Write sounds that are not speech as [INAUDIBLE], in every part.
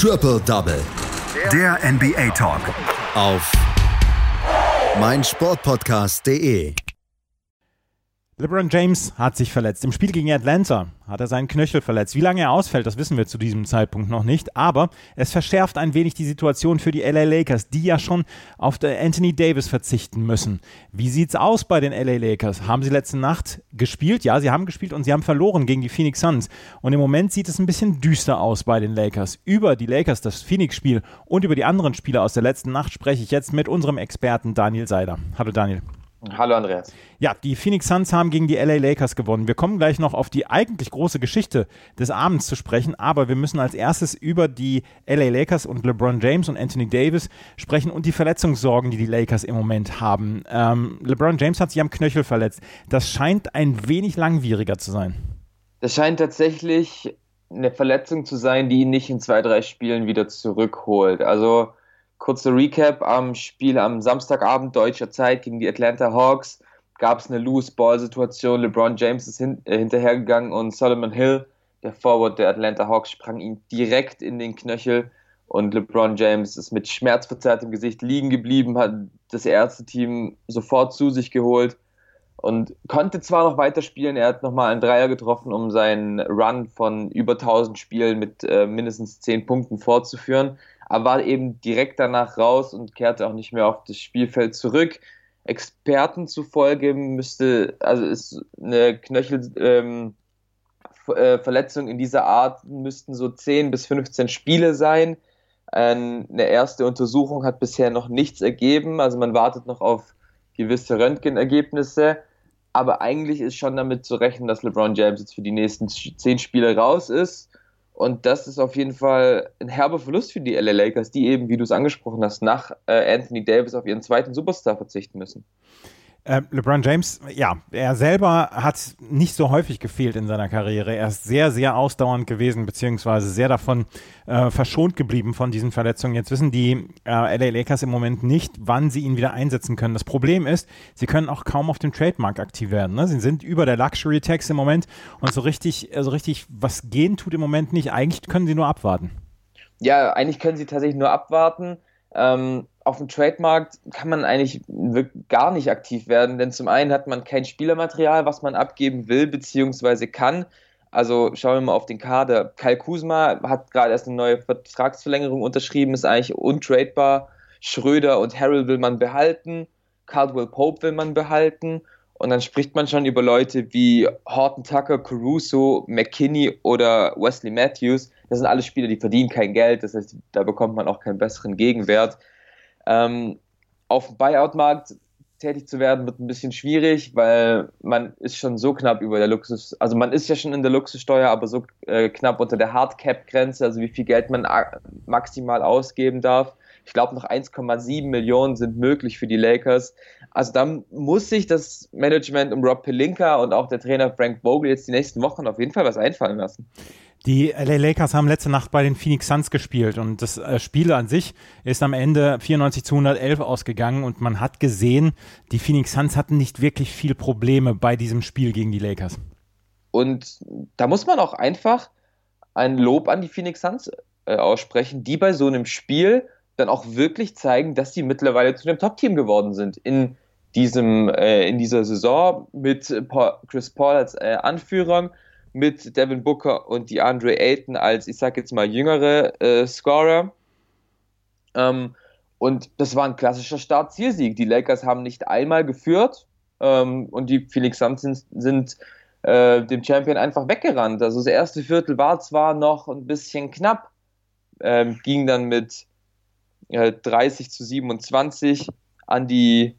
Triple Double. Der NBA Talk. Auf meinsportpodcast.de. LeBron James hat sich verletzt. Im Spiel gegen Atlanta hat er seinen Knöchel verletzt. Wie lange er ausfällt, das wissen wir zu diesem Zeitpunkt noch nicht. Aber es verschärft ein wenig die Situation für die LA Lakers, die ja schon auf Anthony Davis verzichten müssen. Wie sieht's aus bei den LA Lakers? Haben sie letzte Nacht gespielt? Ja, sie haben gespielt und sie haben verloren gegen die Phoenix Suns. Und im Moment sieht es ein bisschen düster aus bei den Lakers. Über die Lakers, das Phoenix-Spiel und über die anderen Spiele aus der letzten Nacht spreche ich jetzt mit unserem Experten Daniel Seider. Hallo Daniel. Hallo Andreas. Ja, die Phoenix Suns haben gegen die LA Lakers gewonnen. Wir kommen gleich noch auf die eigentlich große Geschichte des Abends zu sprechen, aber wir müssen als erstes über die LA Lakers und LeBron James und Anthony Davis sprechen und die Verletzungssorgen, die die Lakers im Moment haben. Ähm, LeBron James hat sich am Knöchel verletzt. Das scheint ein wenig langwieriger zu sein. Das scheint tatsächlich eine Verletzung zu sein, die ihn nicht in zwei, drei Spielen wieder zurückholt. Also Kurzer Recap am Spiel am Samstagabend deutscher Zeit gegen die Atlanta Hawks gab es eine Loose-Ball-Situation. LeBron James ist hin, äh, hinterhergegangen und Solomon Hill, der Forward der Atlanta Hawks, sprang ihm direkt in den Knöchel und LeBron James ist mit schmerzverzerrtem Gesicht liegen geblieben, hat das erste Team sofort zu sich geholt und konnte zwar noch weiterspielen, er hat nochmal einen Dreier getroffen, um seinen Run von über 1000 Spielen mit äh, mindestens 10 Punkten fortzuführen, aber war eben direkt danach raus und kehrte auch nicht mehr auf das Spielfeld zurück. Experten zufolge müsste, also ist eine Knöchelverletzung ähm, äh, in dieser Art müssten so 10 bis 15 Spiele sein. Eine erste Untersuchung hat bisher noch nichts ergeben, also man wartet noch auf gewisse Röntgenergebnisse. Aber eigentlich ist schon damit zu rechnen, dass LeBron James jetzt für die nächsten 10 Spiele raus ist. Und das ist auf jeden Fall ein herber Verlust für die LA Lakers, die eben, wie du es angesprochen hast, nach äh, Anthony Davis auf ihren zweiten Superstar verzichten müssen. Äh, LeBron James, ja, er selber hat nicht so häufig gefehlt in seiner Karriere. Er ist sehr, sehr ausdauernd gewesen, beziehungsweise sehr davon äh, verschont geblieben von diesen Verletzungen. Jetzt wissen die äh, LA Lakers im Moment nicht, wann sie ihn wieder einsetzen können. Das Problem ist, sie können auch kaum auf dem Trademark aktiv werden. Ne? Sie sind über der Luxury Tax im Moment und so richtig, so richtig was gehen tut im Moment nicht. Eigentlich können sie nur abwarten. Ja, eigentlich können sie tatsächlich nur abwarten. Ähm, auf dem Trademarkt kann man eigentlich gar nicht aktiv werden, denn zum einen hat man kein Spielermaterial, was man abgeben will bzw. kann. Also schauen wir mal auf den Kader. Kyle Kuzma hat gerade erst eine neue Vertragsverlängerung unterschrieben, ist eigentlich untradebar. Schröder und Harrell will man behalten. Caldwell Pope will man behalten. Und dann spricht man schon über Leute wie Horton Tucker, Caruso, McKinney oder Wesley Matthews. Das sind alle Spieler, die verdienen kein Geld. Das heißt, da bekommt man auch keinen besseren Gegenwert. Ähm, auf dem Buyout-Markt tätig zu werden, wird ein bisschen schwierig, weil man ist schon so knapp über der Luxus, also man ist ja schon in der Luxussteuer, aber so äh, knapp unter der Hardcap-Grenze, also wie viel Geld man maximal ausgeben darf. Ich glaube, noch 1,7 Millionen sind möglich für die Lakers. Also da muss sich das Management um Rob Pelinka und auch der Trainer Frank Vogel jetzt die nächsten Wochen auf jeden Fall was einfallen lassen. Die LA Lakers haben letzte Nacht bei den Phoenix Suns gespielt und das äh, Spiel an sich ist am Ende 94 zu 111 ausgegangen und man hat gesehen, die Phoenix Suns hatten nicht wirklich viel Probleme bei diesem Spiel gegen die Lakers. Und da muss man auch einfach ein Lob an die Phoenix Suns äh, aussprechen, die bei so einem Spiel dann auch wirklich zeigen, dass sie mittlerweile zu einem Top-Team geworden sind in diesem äh, in dieser Saison mit Chris Paul als Anführer mit Devin Booker und die Andre Ayton als, ich sag jetzt mal, jüngere äh, Scorer. Ähm, und das war ein klassischer Start-Zielsieg. Die Lakers haben nicht einmal geführt ähm, und die Phoenix Suns sind, sind äh, dem Champion einfach weggerannt. Also das erste Viertel war zwar noch ein bisschen knapp, ähm, ging dann mit äh, 30 zu 27 an die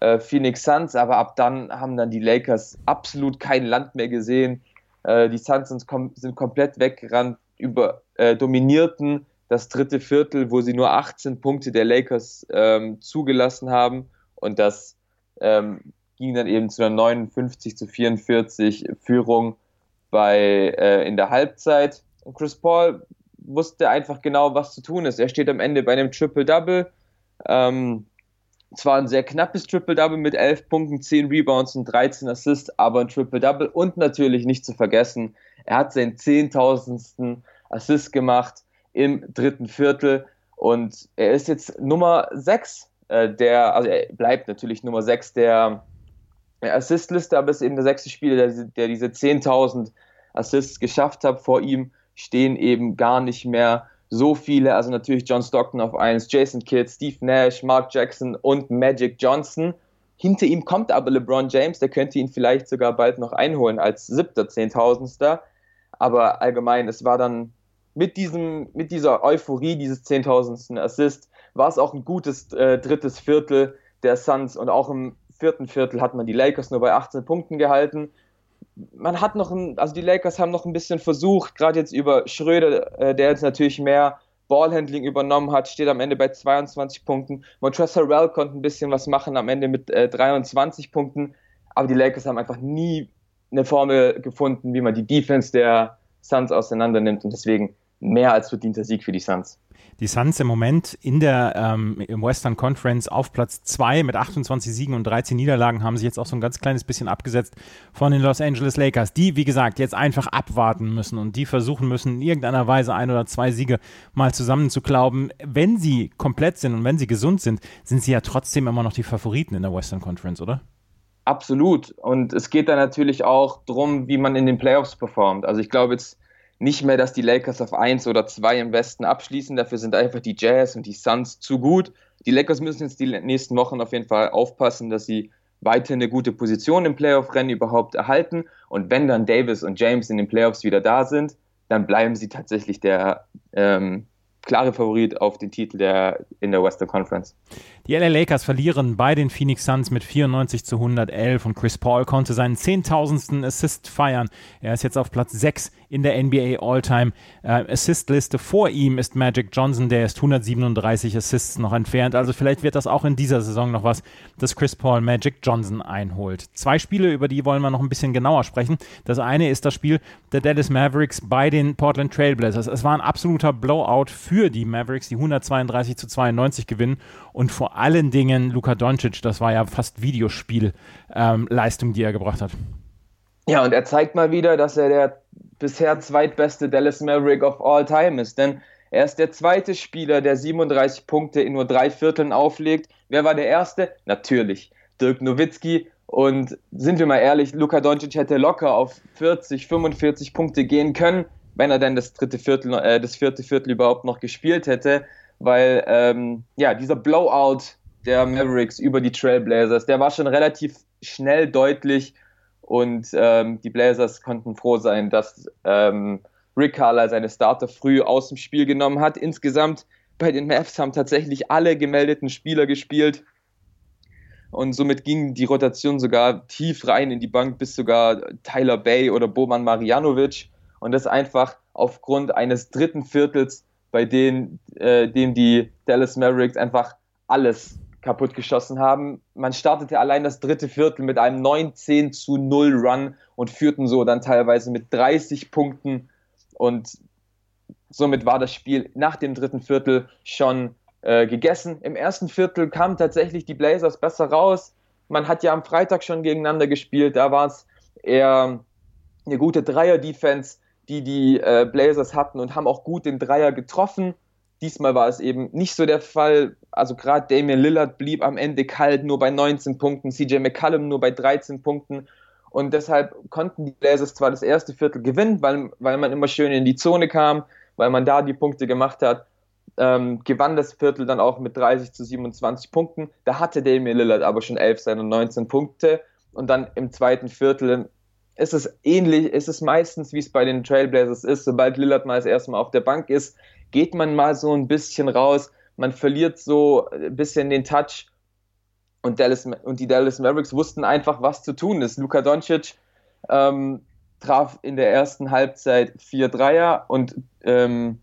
äh, Phoenix Suns, aber ab dann haben dann die Lakers absolut kein Land mehr gesehen. Äh, die Suns sind, kom sind komplett weggerannt, über, äh, dominierten das dritte Viertel, wo sie nur 18 Punkte der Lakers ähm, zugelassen haben. Und das ähm, ging dann eben zu einer 59 zu 44 Führung bei, äh, in der Halbzeit. Und Chris Paul wusste einfach genau, was zu tun ist. Er steht am Ende bei einem Triple-Double. Ähm, zwar ein sehr knappes Triple-Double mit 11 Punkten, 10 Rebounds und 13 Assists, aber ein Triple-Double und natürlich nicht zu vergessen, er hat seinen 10.000. Assist gemacht im dritten Viertel. Und er ist jetzt Nummer 6 äh, der, also er bleibt natürlich Nummer 6 der Assistliste, aber ist eben der sechste Spieler, der, der diese 10.000 Assists geschafft hat. Vor ihm stehen eben gar nicht mehr so viele, also natürlich John Stockton auf 1, Jason Kidd, Steve Nash, Mark Jackson und Magic Johnson. Hinter ihm kommt aber LeBron James, der könnte ihn vielleicht sogar bald noch einholen als siebter Zehntausendster. Aber allgemein, es war dann mit, diesem, mit dieser Euphorie dieses Zehntausendsten Assist, war es auch ein gutes äh, drittes Viertel der Suns und auch im vierten Viertel hat man die Lakers nur bei 18 Punkten gehalten. Man hat noch, ein, also die Lakers haben noch ein bisschen versucht, gerade jetzt über Schröder, äh, der jetzt natürlich mehr Ballhandling übernommen hat, steht am Ende bei 22 Punkten. Montrezl Harrell konnte ein bisschen was machen, am Ende mit äh, 23 Punkten. Aber die Lakers haben einfach nie eine Formel gefunden, wie man die Defense der Suns auseinander nimmt. Und deswegen mehr als verdienter Sieg für die Suns. Die Suns im Moment in der ähm, im Western Conference auf Platz 2 mit 28 Siegen und 13 Niederlagen haben sich jetzt auch so ein ganz kleines bisschen abgesetzt von den Los Angeles Lakers, die, wie gesagt, jetzt einfach abwarten müssen und die versuchen müssen, in irgendeiner Weise ein oder zwei Siege mal zusammenzuklauben. Wenn sie komplett sind und wenn sie gesund sind, sind sie ja trotzdem immer noch die Favoriten in der Western Conference, oder? Absolut. Und es geht da natürlich auch darum, wie man in den Playoffs performt. Also ich glaube jetzt, nicht mehr, dass die Lakers auf 1 oder 2 im Westen abschließen. Dafür sind einfach die Jazz und die Suns zu gut. Die Lakers müssen jetzt die nächsten Wochen auf jeden Fall aufpassen, dass sie weiterhin eine gute Position im Playoff-Rennen überhaupt erhalten. Und wenn dann Davis und James in den Playoffs wieder da sind, dann bleiben sie tatsächlich der ähm, klare Favorit auf den Titel der, in der Western Conference. Die LA Lakers verlieren bei den Phoenix Suns mit 94 zu 111 und Chris Paul konnte seinen 10.000. Assist feiern. Er ist jetzt auf Platz 6 in der NBA All-Time äh, Assist-Liste. Vor ihm ist Magic Johnson, der ist 137 Assists noch entfernt. Also vielleicht wird das auch in dieser Saison noch was, dass Chris Paul Magic Johnson einholt. Zwei Spiele, über die wollen wir noch ein bisschen genauer sprechen. Das eine ist das Spiel der Dallas Mavericks bei den Portland Trailblazers. Es war ein absoluter Blowout für die Mavericks, die 132 zu 92 gewinnen und vor allen Dingen Luka Doncic, das war ja fast Videospielleistung, ähm, die er gebracht hat. Ja, und er zeigt mal wieder, dass er der bisher zweitbeste Dallas Maverick of all time ist, denn er ist der zweite Spieler, der 37 Punkte in nur drei Vierteln auflegt. Wer war der erste? Natürlich Dirk Nowitzki. Und sind wir mal ehrlich, Luka Doncic hätte locker auf 40, 45 Punkte gehen können, wenn er denn das dritte Viertel, äh, das vierte Viertel überhaupt noch gespielt hätte, weil ähm, ja dieser Blowout der Mavericks über die Trailblazers, der war schon relativ schnell deutlich und ähm, die Blazers konnten froh sein, dass ähm, Rick Carlisle seine Starter früh aus dem Spiel genommen hat. Insgesamt bei den Mavs haben tatsächlich alle gemeldeten Spieler gespielt. Und somit ging die Rotation sogar tief rein in die Bank, bis sogar Tyler Bay oder Boman Marjanovic. Und das einfach aufgrund eines dritten Viertels, bei dem, äh, dem die Dallas Mavericks einfach alles kaputt geschossen haben. Man startete allein das dritte Viertel mit einem 19 zu 0 Run und führten so dann teilweise mit 30 Punkten und somit war das Spiel nach dem dritten Viertel schon äh, gegessen. Im ersten Viertel kamen tatsächlich die Blazers besser raus. Man hat ja am Freitag schon gegeneinander gespielt, da war es eher eine gute Dreier-Defense, die die äh, Blazers hatten und haben auch gut den Dreier getroffen. Diesmal war es eben nicht so der Fall. Also gerade Damian Lillard blieb am Ende kalt, nur bei 19 Punkten, CJ McCallum nur bei 13 Punkten. Und deshalb konnten die Blazers zwar das erste Viertel gewinnen, weil, weil man immer schön in die Zone kam, weil man da die Punkte gemacht hat. Ähm, gewann das Viertel dann auch mit 30 zu 27 Punkten. Da hatte Damian Lillard aber schon 11 seiner 19 Punkte. Und dann im zweiten Viertel ist es ähnlich, ist es meistens, wie es bei den Trailblazers ist. Sobald Lillard mal das erste Mal auf der Bank ist, geht man mal so ein bisschen raus, man verliert so ein bisschen den Touch und, Dallas, und die Dallas Mavericks wussten einfach, was zu tun ist. Luka Doncic ähm, traf in der ersten Halbzeit vier Dreier und ähm,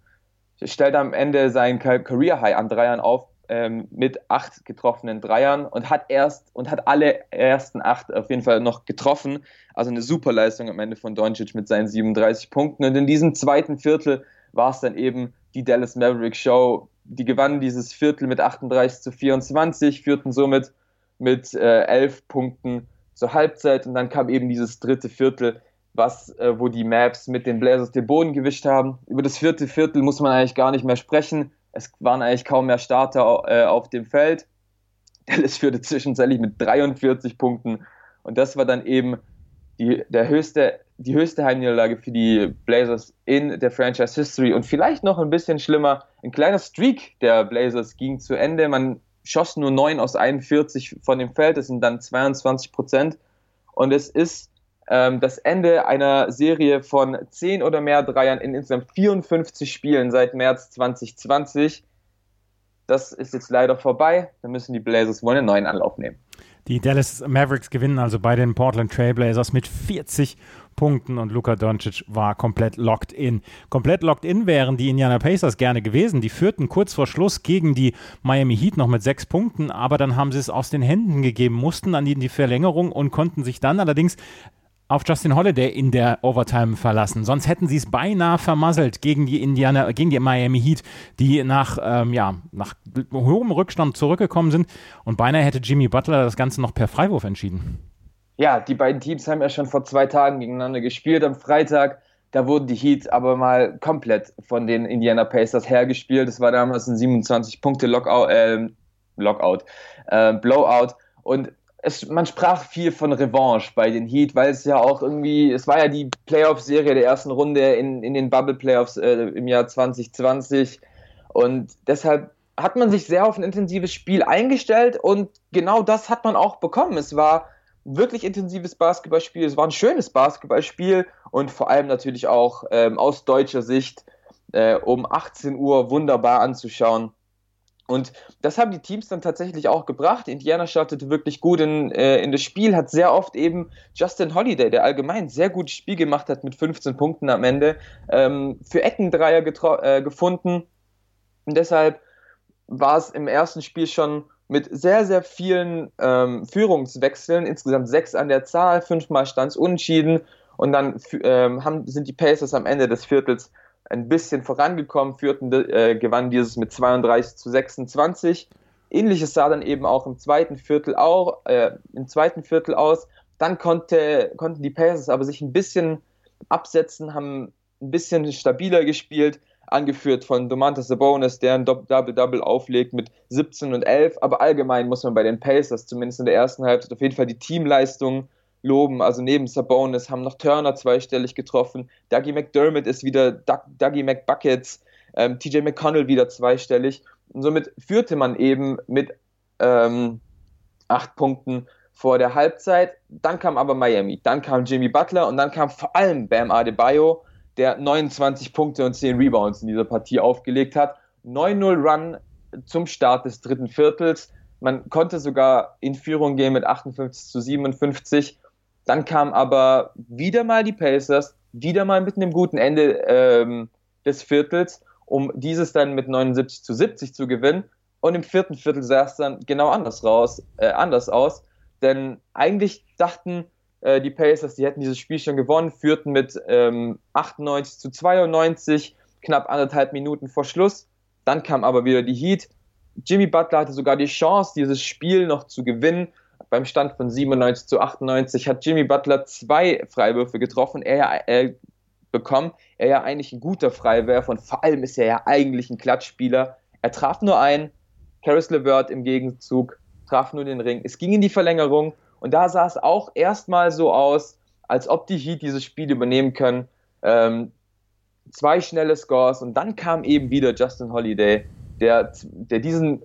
stellte am Ende sein Career High an Dreiern auf ähm, mit acht getroffenen Dreiern und hat erst und hat alle ersten acht auf jeden Fall noch getroffen. Also eine super Leistung am Ende von Doncic mit seinen 37 Punkten. Und in diesem zweiten Viertel war es dann eben die Dallas Maverick Show. Die gewannen dieses Viertel mit 38 zu 24, führten somit mit äh, 11 Punkten zur Halbzeit und dann kam eben dieses dritte Viertel, was, äh, wo die Maps mit den Blazers den Boden gewischt haben. Über das vierte Viertel muss man eigentlich gar nicht mehr sprechen. Es waren eigentlich kaum mehr Starter äh, auf dem Feld. [LAUGHS] Dallas führte zwischenzeitlich mit 43 Punkten. Und das war dann eben die, der höchste, die höchste Heimniederlage für die Blazers in der Franchise History. Und vielleicht noch ein bisschen schlimmer, ein kleiner Streak der Blazers ging zu Ende. Man schoss nur 9 aus 41 von dem Feld, das sind dann 22 Prozent. Und es ist ähm, das Ende einer Serie von 10 oder mehr Dreiern in insgesamt 54 Spielen seit März 2020. Das ist jetzt leider vorbei. Da müssen die Blazers wohl einen neuen Anlauf nehmen. Die Dallas Mavericks gewinnen also bei den Portland Trailblazers mit 40 Punkten und Luka Doncic war komplett locked in. Komplett locked in wären die Indiana Pacers gerne gewesen. Die führten kurz vor Schluss gegen die Miami Heat noch mit sechs Punkten, aber dann haben sie es aus den Händen gegeben, mussten dann in die Verlängerung und konnten sich dann allerdings auf Justin Holiday in der Overtime verlassen. Sonst hätten sie es beinahe vermasselt gegen die Indiana, gegen die Miami Heat, die nach, ähm, ja, nach hohem Rückstand zurückgekommen sind. Und beinahe hätte Jimmy Butler das Ganze noch per Freiwurf entschieden. Ja, die beiden Teams haben ja schon vor zwei Tagen gegeneinander gespielt. Am Freitag, da wurden die Heat aber mal komplett von den Indiana Pacers hergespielt. Das war damals ein 27-Punkte-Lockout, äh, Lockout, äh, Blowout. Und es, man sprach viel von Revanche bei den Heat, weil es ja auch irgendwie, es war ja die Playoff-Serie der ersten Runde in, in den Bubble-Playoffs äh, im Jahr 2020 und deshalb hat man sich sehr auf ein intensives Spiel eingestellt und genau das hat man auch bekommen. Es war wirklich intensives Basketballspiel, es war ein schönes Basketballspiel und vor allem natürlich auch ähm, aus deutscher Sicht äh, um 18 Uhr wunderbar anzuschauen. Und das haben die Teams dann tatsächlich auch gebracht. Indiana startete wirklich gut in, äh, in das Spiel, hat sehr oft eben Justin Holiday, der allgemein sehr gutes Spiel gemacht hat mit 15 Punkten am Ende, ähm, für Eckendreier äh, gefunden. Und deshalb war es im ersten Spiel schon mit sehr, sehr vielen ähm, Führungswechseln, insgesamt sechs an der Zahl, fünfmal stand es unentschieden und dann ähm, haben, sind die Pacers am Ende des Viertels ein bisschen vorangekommen, führten, äh, gewannen dieses mit 32 zu 26. Ähnliches sah dann eben auch im zweiten Viertel auch, äh, im zweiten Viertel aus. Dann konnte, konnten die Pacers aber sich ein bisschen absetzen, haben ein bisschen stabiler gespielt, angeführt von Domantas Sabonis, der ein Double-Double auflegt mit 17 und 11. Aber allgemein muss man bei den Pacers, zumindest in der ersten Halbzeit, auf jeden Fall die Teamleistung loben. Also neben Sabonis haben noch Turner zweistellig getroffen. Dougie McDermott ist wieder Doug, Dougie McBuckets, ähm, TJ McConnell wieder zweistellig. Und somit führte man eben mit ähm, acht Punkten vor der Halbzeit. Dann kam aber Miami, dann kam Jimmy Butler und dann kam vor allem Bam Adebayo, der 29 Punkte und 10 Rebounds in dieser Partie aufgelegt hat. 9-0 Run zum Start des dritten Viertels. Man konnte sogar in Führung gehen mit 58 zu 57 dann kam aber wieder mal die Pacers, wieder mal mit einem guten Ende ähm, des Viertels, um dieses dann mit 79 zu 70 zu gewinnen. Und im vierten Viertel sah es dann genau anders raus, äh, anders aus. Denn eigentlich dachten äh, die Pacers, die hätten dieses Spiel schon gewonnen, führten mit ähm, 98 zu 92, knapp anderthalb Minuten vor Schluss. Dann kam aber wieder die Heat. Jimmy Butler hatte sogar die Chance, dieses Spiel noch zu gewinnen beim Stand von 97 zu 98 hat Jimmy Butler zwei Freiwürfe getroffen, er ja äh, bekommen. Er ja eigentlich ein guter Freiwerfer und vor allem ist er ja eigentlich ein Klatschspieler. Er traf nur einen, Caris LeVert im Gegenzug traf nur den Ring. Es ging in die Verlängerung und da sah es auch erstmal so aus, als ob die Heat dieses Spiel übernehmen können. Ähm, zwei schnelle Scores und dann kam eben wieder Justin Holiday, der, der diesen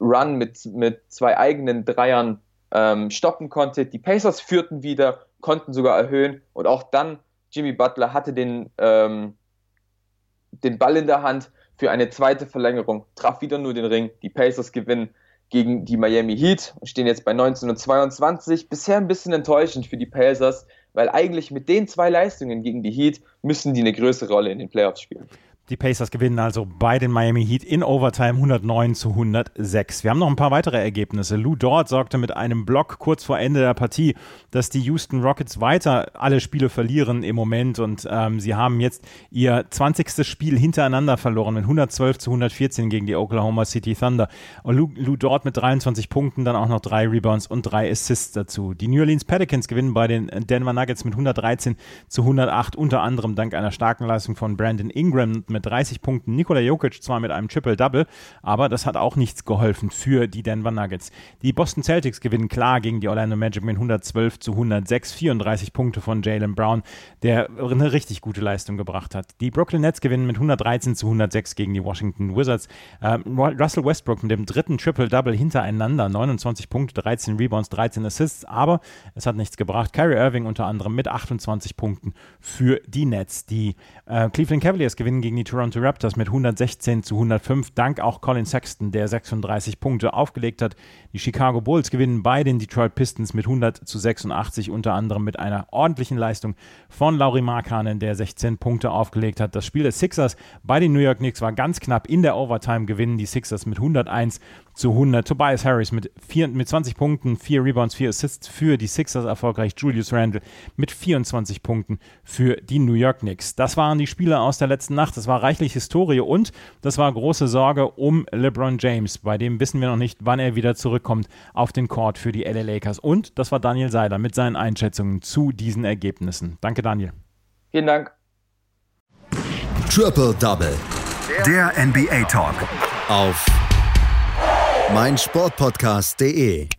Run mit, mit zwei eigenen Dreiern ähm, stoppen konnte. Die Pacers führten wieder, konnten sogar erhöhen und auch dann Jimmy Butler hatte den, ähm, den Ball in der Hand für eine zweite Verlängerung, traf wieder nur den Ring. Die Pacers gewinnen gegen die Miami Heat und stehen jetzt bei 19 und 22. Bisher ein bisschen enttäuschend für die Pacers, weil eigentlich mit den zwei Leistungen gegen die Heat müssen die eine größere Rolle in den Playoffs spielen. Die Pacers gewinnen also bei den Miami Heat in Overtime 109 zu 106. Wir haben noch ein paar weitere Ergebnisse. Lou Dort sorgte mit einem Block kurz vor Ende der Partie, dass die Houston Rockets weiter alle Spiele verlieren im Moment und ähm, sie haben jetzt ihr 20. Spiel hintereinander verloren mit 112 zu 114 gegen die Oklahoma City Thunder. Und Lou, Lou Dort mit 23 Punkten, dann auch noch drei Rebounds und drei Assists dazu. Die New Orleans Pelicans gewinnen bei den Denver Nuggets mit 113 zu 108, unter anderem dank einer starken Leistung von Brandon Ingram mit 30 Punkten. Nikola Jokic zwar mit einem Triple-Double, aber das hat auch nichts geholfen für die Denver Nuggets. Die Boston Celtics gewinnen klar gegen die Orlando Magic mit 112 zu 106, 34 Punkte von Jalen Brown, der eine richtig gute Leistung gebracht hat. Die Brooklyn Nets gewinnen mit 113 zu 106 gegen die Washington Wizards. Ähm, Russell Westbrook mit dem dritten Triple-Double hintereinander, 29 Punkte, 13 Rebounds, 13 Assists, aber es hat nichts gebracht. Kyrie Irving unter anderem mit 28 Punkten für die Nets. Die äh, Cleveland Cavaliers gewinnen gegen die Toronto Raptors mit 116 zu 105, dank auch Colin Sexton, der 36 Punkte aufgelegt hat. Die Chicago Bulls gewinnen bei den Detroit Pistons mit 100 zu 86, unter anderem mit einer ordentlichen Leistung von Lauri Markkanen, der 16 Punkte aufgelegt hat. Das Spiel des Sixers bei den New York Knicks war ganz knapp. In der Overtime gewinnen die Sixers mit 101 zu 100. Tobias Harris mit, vier, mit 20 Punkten, 4 Rebounds, 4 Assists für die Sixers erfolgreich. Julius Randle mit 24 Punkten für die New York Knicks. Das waren die Spiele aus der letzten Nacht. Das war reichlich Historie und das war große Sorge um LeBron James. Bei dem wissen wir noch nicht, wann er wieder zurückkommt auf den Court für die LA Lakers. Und das war Daniel Seiler mit seinen Einschätzungen zu diesen Ergebnissen. Danke, Daniel. Vielen Dank. Triple Double. Der NBA Talk. Auf meinsportpodcast.de